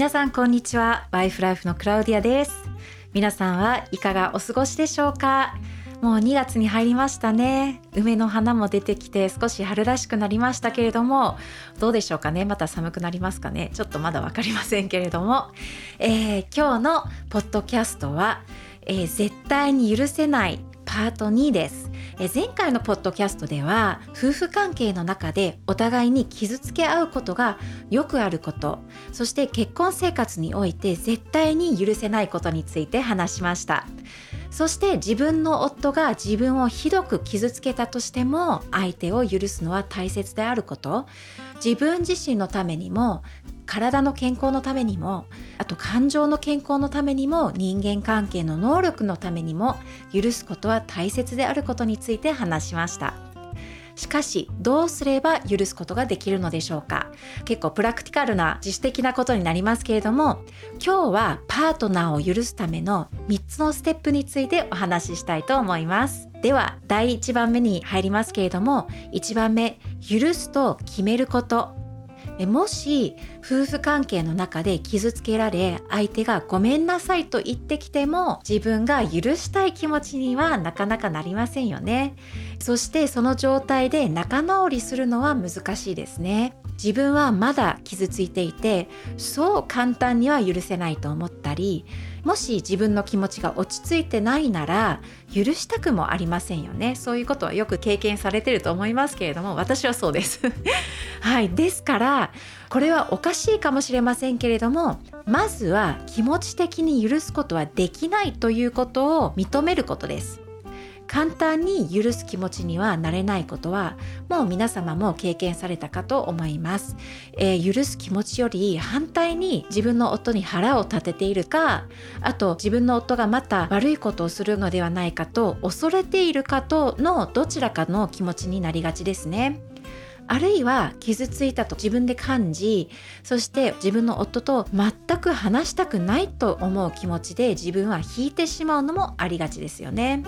皆さんこんにちは。ワイフライフのクラウディアです。皆さんはいかがお過ごしでしょうか？もう2月に入りましたね。梅の花も出てきて少し春らしくなりましたけれどもどうでしょうかね？また寒くなりますかね？ちょっとまだ分かりませんけれども、えー、今日のポッドキャストは、えー、絶対に許せないパート2です。え前回のポッドキャストでは夫婦関係の中でお互いに傷つけ合うことがよくあることそして結婚生活において絶対に許せないことについて話しました。そして自分の夫が自分をひどく傷つけたとしても相手を許すのは大切であること。自分自身のためにも体の健康のためにもあと感情の健康のためにも人間関係の能力のためにも許すことは大切であることについて話しました。しかしどうすれば許すことができるのでしょうか？結構プラクティカルな自主的なことになりますけれども今日はパートナーを許すための3つのステップについてお話ししたいと思います。では第1番目に入りますけれども1番目許すと決めること。もし夫婦関係の中で傷つけられ相手がごめんなさいと言ってきても自分が許したい気持ちにはなかなかなりませんよね。そしてその状態で仲直りするのは難しいですね。自分はまだ傷ついていてそう簡単には許せないと思ったりもし自分の気持ちが落ち着いてないなら許したくもありませんよね。そういうことはよく経験されてると思いますけれども私はそうです。はい。ですからこれはおかしいかもしれませんけれどもまずは気持ち的に許すことはできないということを認めることです。簡単に許す気持ちにはなれないことはもう皆様も経験されたかと思います、えー、許す気持ちより反対に自分の夫に腹を立てているかあと自分の夫がまた悪いことをするのではないかと恐れているかとのどちらかの気持ちになりがちですねあるいは傷ついたと自分で感じそして自分の夫と全く話したくないと思う気持ちで自分は引いてしまうのもありがちですよね。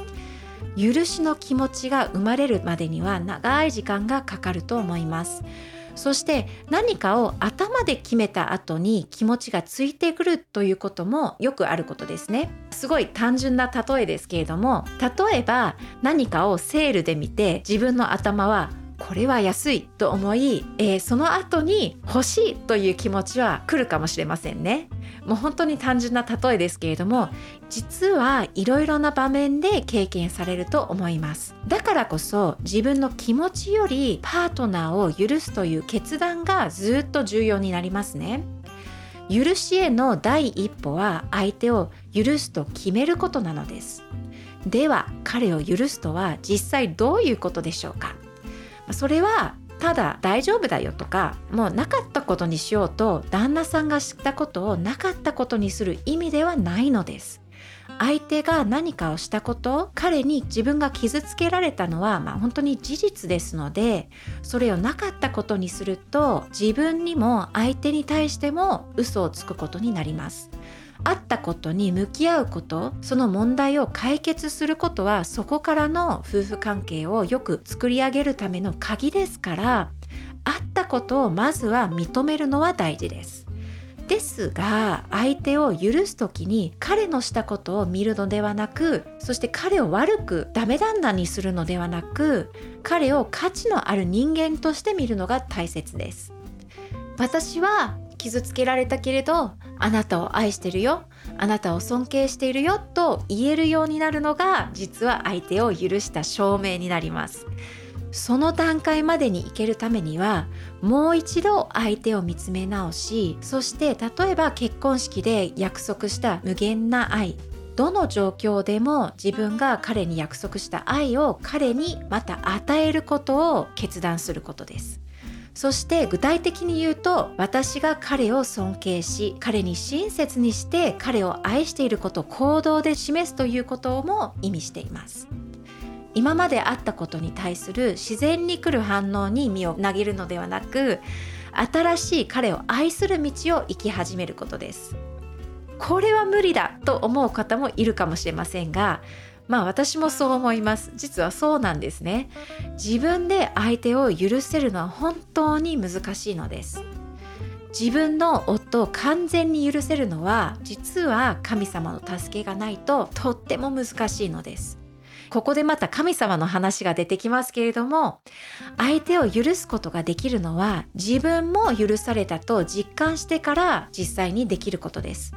許しの気持ちが生まれるまでには長い時間がかかると思います。そして何かを頭で決めた後に気持ちがついてくるということもよくあることですね。すごい単純な例えですけれども例えば何かをセールで見て自分の頭はこれは安いと思い、えー、その後に欲しいという気持ちは来るかもしれませんね。もう本当に単純な例えですけれども実はいろいろな場面で経験されると思います。だからこそ自分の気持ちよりパートナーを許すという決断がずっと重要になりますね。許しへの第一歩は相手を許すと決めることなのです。では彼を許すとは実際どういうことでしょうか。それはただ大丈夫だよとかもうなかったことにしようと旦那さんが知ったことをなかったことにする意味ではないのです。相手が何かをしたこと彼に自分が傷つけられたのは、まあ、本当に事実ですのでそれをなかったことにすると自分にも相手に対しても嘘をつくことになります。あったことに向き合うことその問題を解決することはそこからの夫婦関係をよく作り上げるための鍵ですからあったことをまずは認めるのは大事です。ですが相手を許す時に彼のしたことを見るのではなくそして彼を悪くダメ旦那にするのではなく彼を価値のある人間として見るのが大切です。私は傷つけられたけれどあなたを愛してるよあなたを尊敬しているよと言えるようになるのが実は相手を許した証明になります。その段階までに行けるためにはもう一度相手を見つめ直しそして例えば結婚式で約束した無限な愛どの状況でも自分が彼に約束した愛を彼にまた与えることを決断することです。そして具体的に言うと私が彼を尊敬し彼に親切にして彼を愛していることを行動で示すということも意味しています。今まであったことに対する自然に来る反応に身を投げるのではなく新しい彼を愛する道を生き始めることです。これは無理だと思う方もいるかもしれませんがまあ私もそう思います。実はそうなんですね。自分で相手を許せるのは本当に難しいのです。自分の夫を完全に許せるのは実は神様の助けがないととっても難しいのです。ここでまた神様の話が出てきますけれども相手を許すことができるのは自分も許されたと実感してから実際にできることです。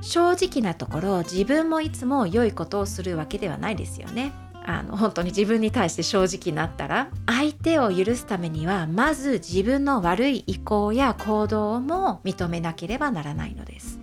正直なところ自分もいつも良いことをするわけではないですよね。あの本当に自分に対して正直になったら相手を許すためにはまず自分の悪い意向や行動も認めなければならないのです。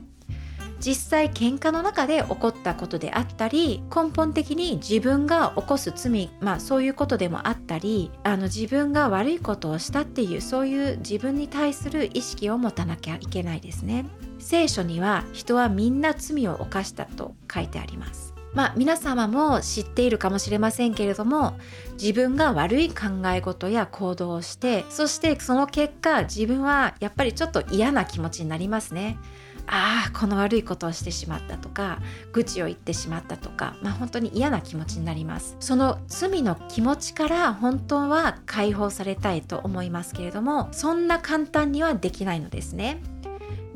実際喧嘩の中で起こったことであったり根本的に自分が起こす罪まあそういうことでもあったりあの自分が悪いことをしたっていうそういう自分に対する意識を持たなきゃいけないですね。聖書には人はみんな罪を犯したと書いてあります。まあ皆様も知っているかもしれませんけれども自分が悪い考え事や行動をしてそしてその結果自分はやっぱりちょっと嫌な気持ちになりますね。ああこの悪いことをしてしまったとか愚痴を言ってしまったとか、まあ、本当に嫌な気持ちになります。その罪の気持ちから本当は解放されたいと思いますけれどもそんな簡単にはできないのですね。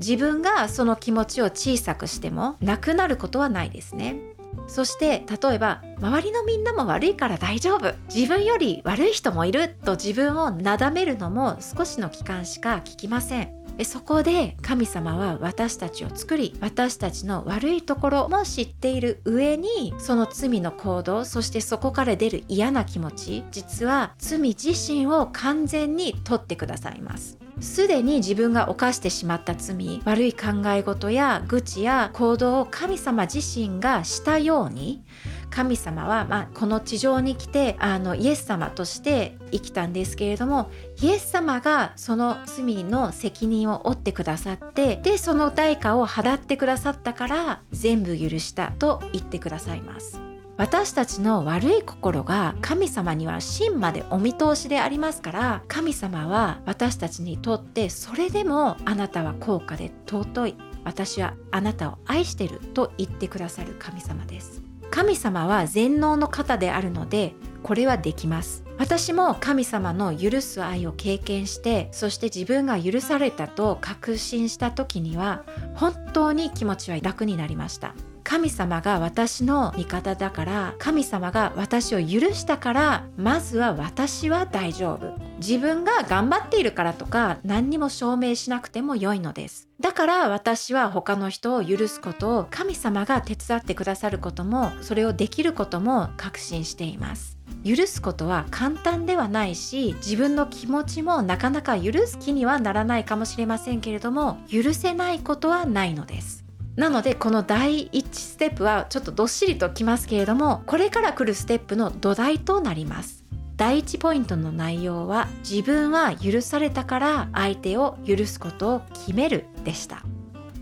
自分がその気持ちを小さくしてもなくなることはないですね。そして例えば周りのみんなも悪いから大丈夫。自分より悪い人もいる。と自分をなだめるのも少しの期間しか効きません。そこで神様は私たちを作り私たちの悪いところも知っている上にその罪の行動そしてそこから出る嫌な気持ち実は罪自身を完全に取ってくださいます。すでに自分が犯してしまった罪悪い考え事や愚痴や行動を神様自身がしたように神様は、まあ、この地上に来てあのイエス様として生きたんですけれどもイエス様がその罪の責任を負ってくださってでその代価を払ってくださったから全部許したと言ってくださいます。私たちの悪い心が神様には真までお見通しでありますから神様は私たちにとってそれでもあなたは高価で尊い。私はあなたを愛してると言ってくださる神様です。神様は全能の方であるのでこれはできます。私も神様の許す愛を経験してそして自分が許されたと確信した時には本当に気持ちは楽になりました。神様が私の味方だから神様が私を許したからまずは私は大丈夫。自分が頑張っているからとか何にも証明しなくても良いのです。だから私は他の人を許すことを神様が手伝ってくださることもそれをできることも確信しています。許すことは簡単ではないし自分の気持ちもなかなか許す気にはならないかもしれませんけれども許せないことはないのです。なのでこの第1ステップはちょっとどっしりときますけれどもこれから来るステップの土台となります。第1ポイントの内容は自分は許されたから相手を許すことを決めるでした。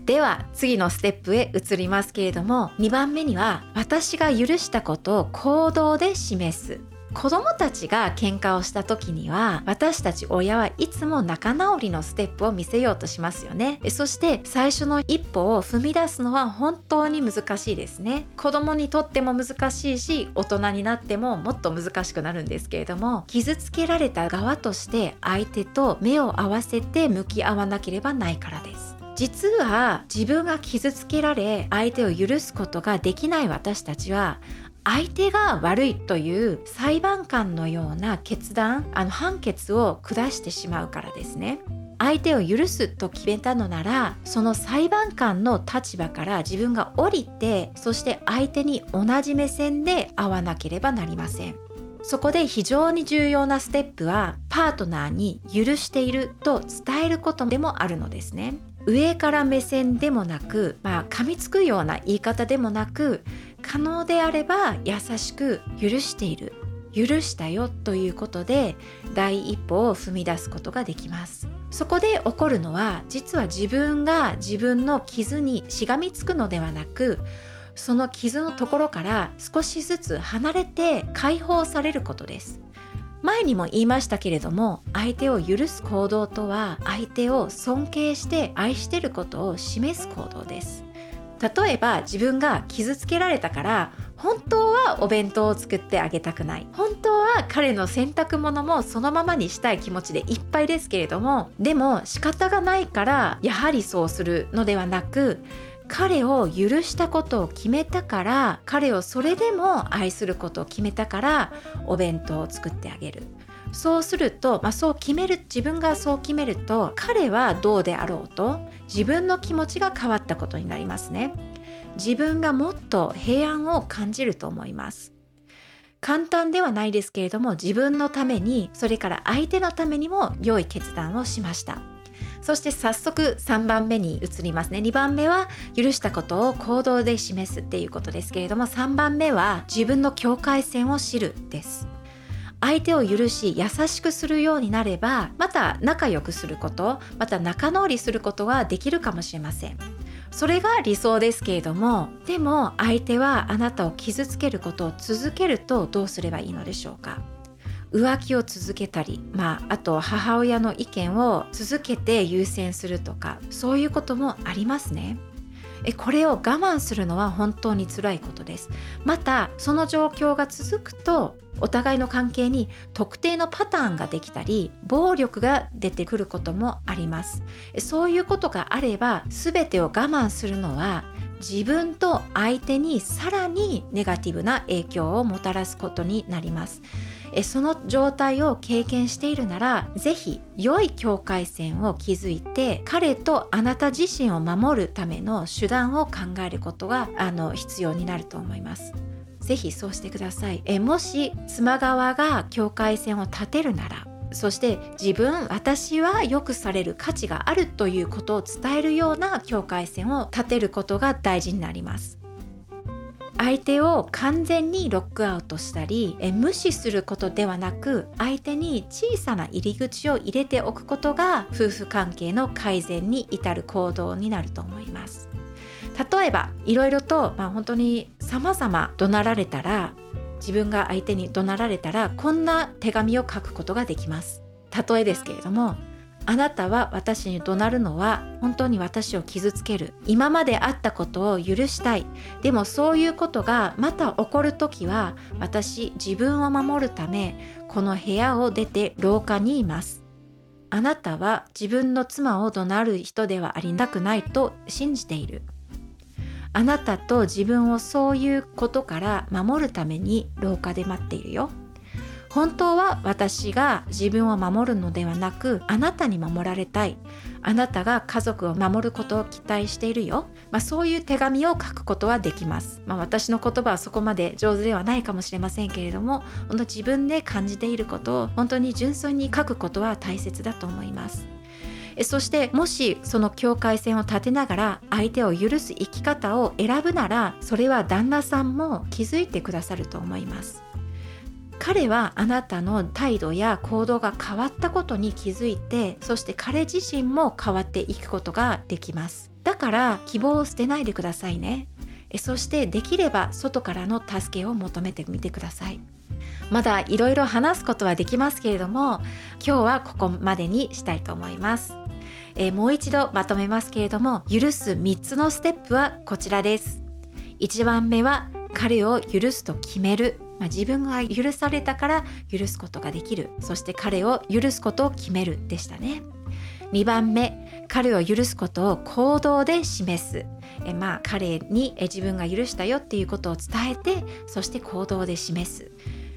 では次のステップへ移りますけれども2番目には私が許したことを行動で示す。子供たちが喧嘩をした時には私たち親はいつも仲直りのステップを見せようとしますよね。そして最初の一歩を踏み出すのは本当に難しいですね。子供にとっても難しいし大人になってももっと難しくなるんですけれども傷つけられた側として相手と目を合わせて向き合わなければないからです。実は自分が傷つけられ相手を許すことができない私たちは相手が悪いという裁判官のような決断あの判決を下してしまうからですね。相手を許すと決めたのならその裁判官の立場から自分が降りてそして相手に同じ目線で会わなければなりません。そこで非常に重要なステップはパートナーに許していると伝えることでもあるのですね。上から目線でもなくまあ噛みつくような言い方でもなく可能であれば優しく許している許したよということで第一歩を踏み出すことができます。そこで起こるのは実は自分が自分の傷にしがみつくのではなくその傷のところから少しずつ離れて解放されることです。前にも言いましたけれども相手を許す行動とは相手を尊敬して愛してることを示す行動です。例えば自分が傷つけられたから本当はお弁当を作ってあげたくない。本当は彼の洗濯物もそのままにしたい気持ちでいっぱいですけれどもでも仕方がないからやはりそうするのではなく彼を許したことを決めたから彼をそれでも愛することを決めたからお弁当を作ってあげる。そうすると、まあ、そう決める自分がそう決めると彼はどうであろうと自分の気持ちが変わったことになりますね。自分がもっと平安を感じると思います。簡単ではないですけれども自分のためにそれから相手のためにも良い決断をしました。そして早速3番目に移りますね。2番目は許したことを行動で示すっていうことですけれども3番目は自分の境界線を知るです。相手を許し優しくするようになればまた仲良くすることまた仲直りすることができるかもしれませんそれが理想ですけれどもでも相手はあなたを傷つけることを続けるとどうすればいいのでしょうか？浮気を続けたり、まあ、あと母親の意見を続けて優先するとかそういうこともありますね。えこれを我慢するのは本当に辛いことです。またその状況が続くとお互いの関係に特定のパターンができたり暴力が出てくることもあります。そういうことがあれば全てを我慢するのは自分と相手にさらにネガティブな影響をもたらすことになります。その状態を経験しているなら是非良い境界線を築いて彼とあなた自身を守るための手段を考えることがあの必要になると思います。ぜひそうしてくださいえもし妻側が境界線を立てるならそして自分私は良くされる価値があるということを伝えるような境界線を立てることが大事になります相手を完全にロックアウトしたりえ無視することではなく相手に小さな入り口を入れておくことが夫婦関係の改善に至る行動になると思います。例えばいろいろと、まあ、本当に様々怒鳴られたら自分が相手に怒鳴られたらこんな手紙を書くことができます。例えですけれどもあなたは私に怒鳴るのは本当に私を傷つける。今まであったことを許したい。でもそういうことがまた起こる時は私自分を守るためこの部屋を出て廊下にいます。あなたは自分の妻を怒鳴る人ではありたくないと信じている。あなたと自分をそういうことから守るために廊下で待っているよ。本当は私が自分を守るのではなくあなたに守られたい。あなたが家族を守ることを期待しているよ、まあ、そういう手紙を書くことはできます、まあ、私の言葉はそこまで上手ではないかもしれませんけれども本当自分で感じていることを本当に純粋に書くことは大切だと思います。そしてもしその境界線を立てながら相手を許す生き方を選ぶならそれは旦那さんも気づいてくださると思います。彼はあなたの態度や行動が変わったことに気づいてそして彼自身も変わっていくことができます。だから希望を捨てないでくださいね。そしてできれば外からの助けを求めてみてください。まだいろいろ話すことはできますけれども今日はここまでにしたいと思います。え、もう一度まとめますけれども許す3つのステップはこちらです。1番目は彼を許すと決める、まあ、自分が許されたから許すことができる。そして彼を許すことを決めるでしたね。2番目彼を許すことを行動で示す。えまあ彼に自分が許したよっていうことを伝えてそして行動で示す。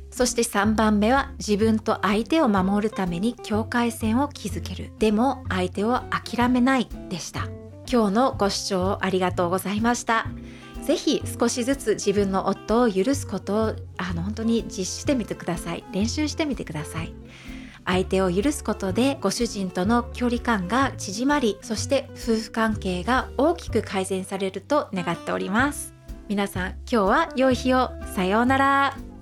そして3番目は自分と相手を守るために境界線を築ける。でも相手を諦めないでした。今日のご視聴ありがとうございました。ぜひ少しずつ自分の夫を許すことをあの本当に実施してみてください。練習してみてください。相手を許すことでご主人との距離感が縮まりそして夫婦関係が大きく改善されると願っております。皆さん今日は良い日を。さようなら。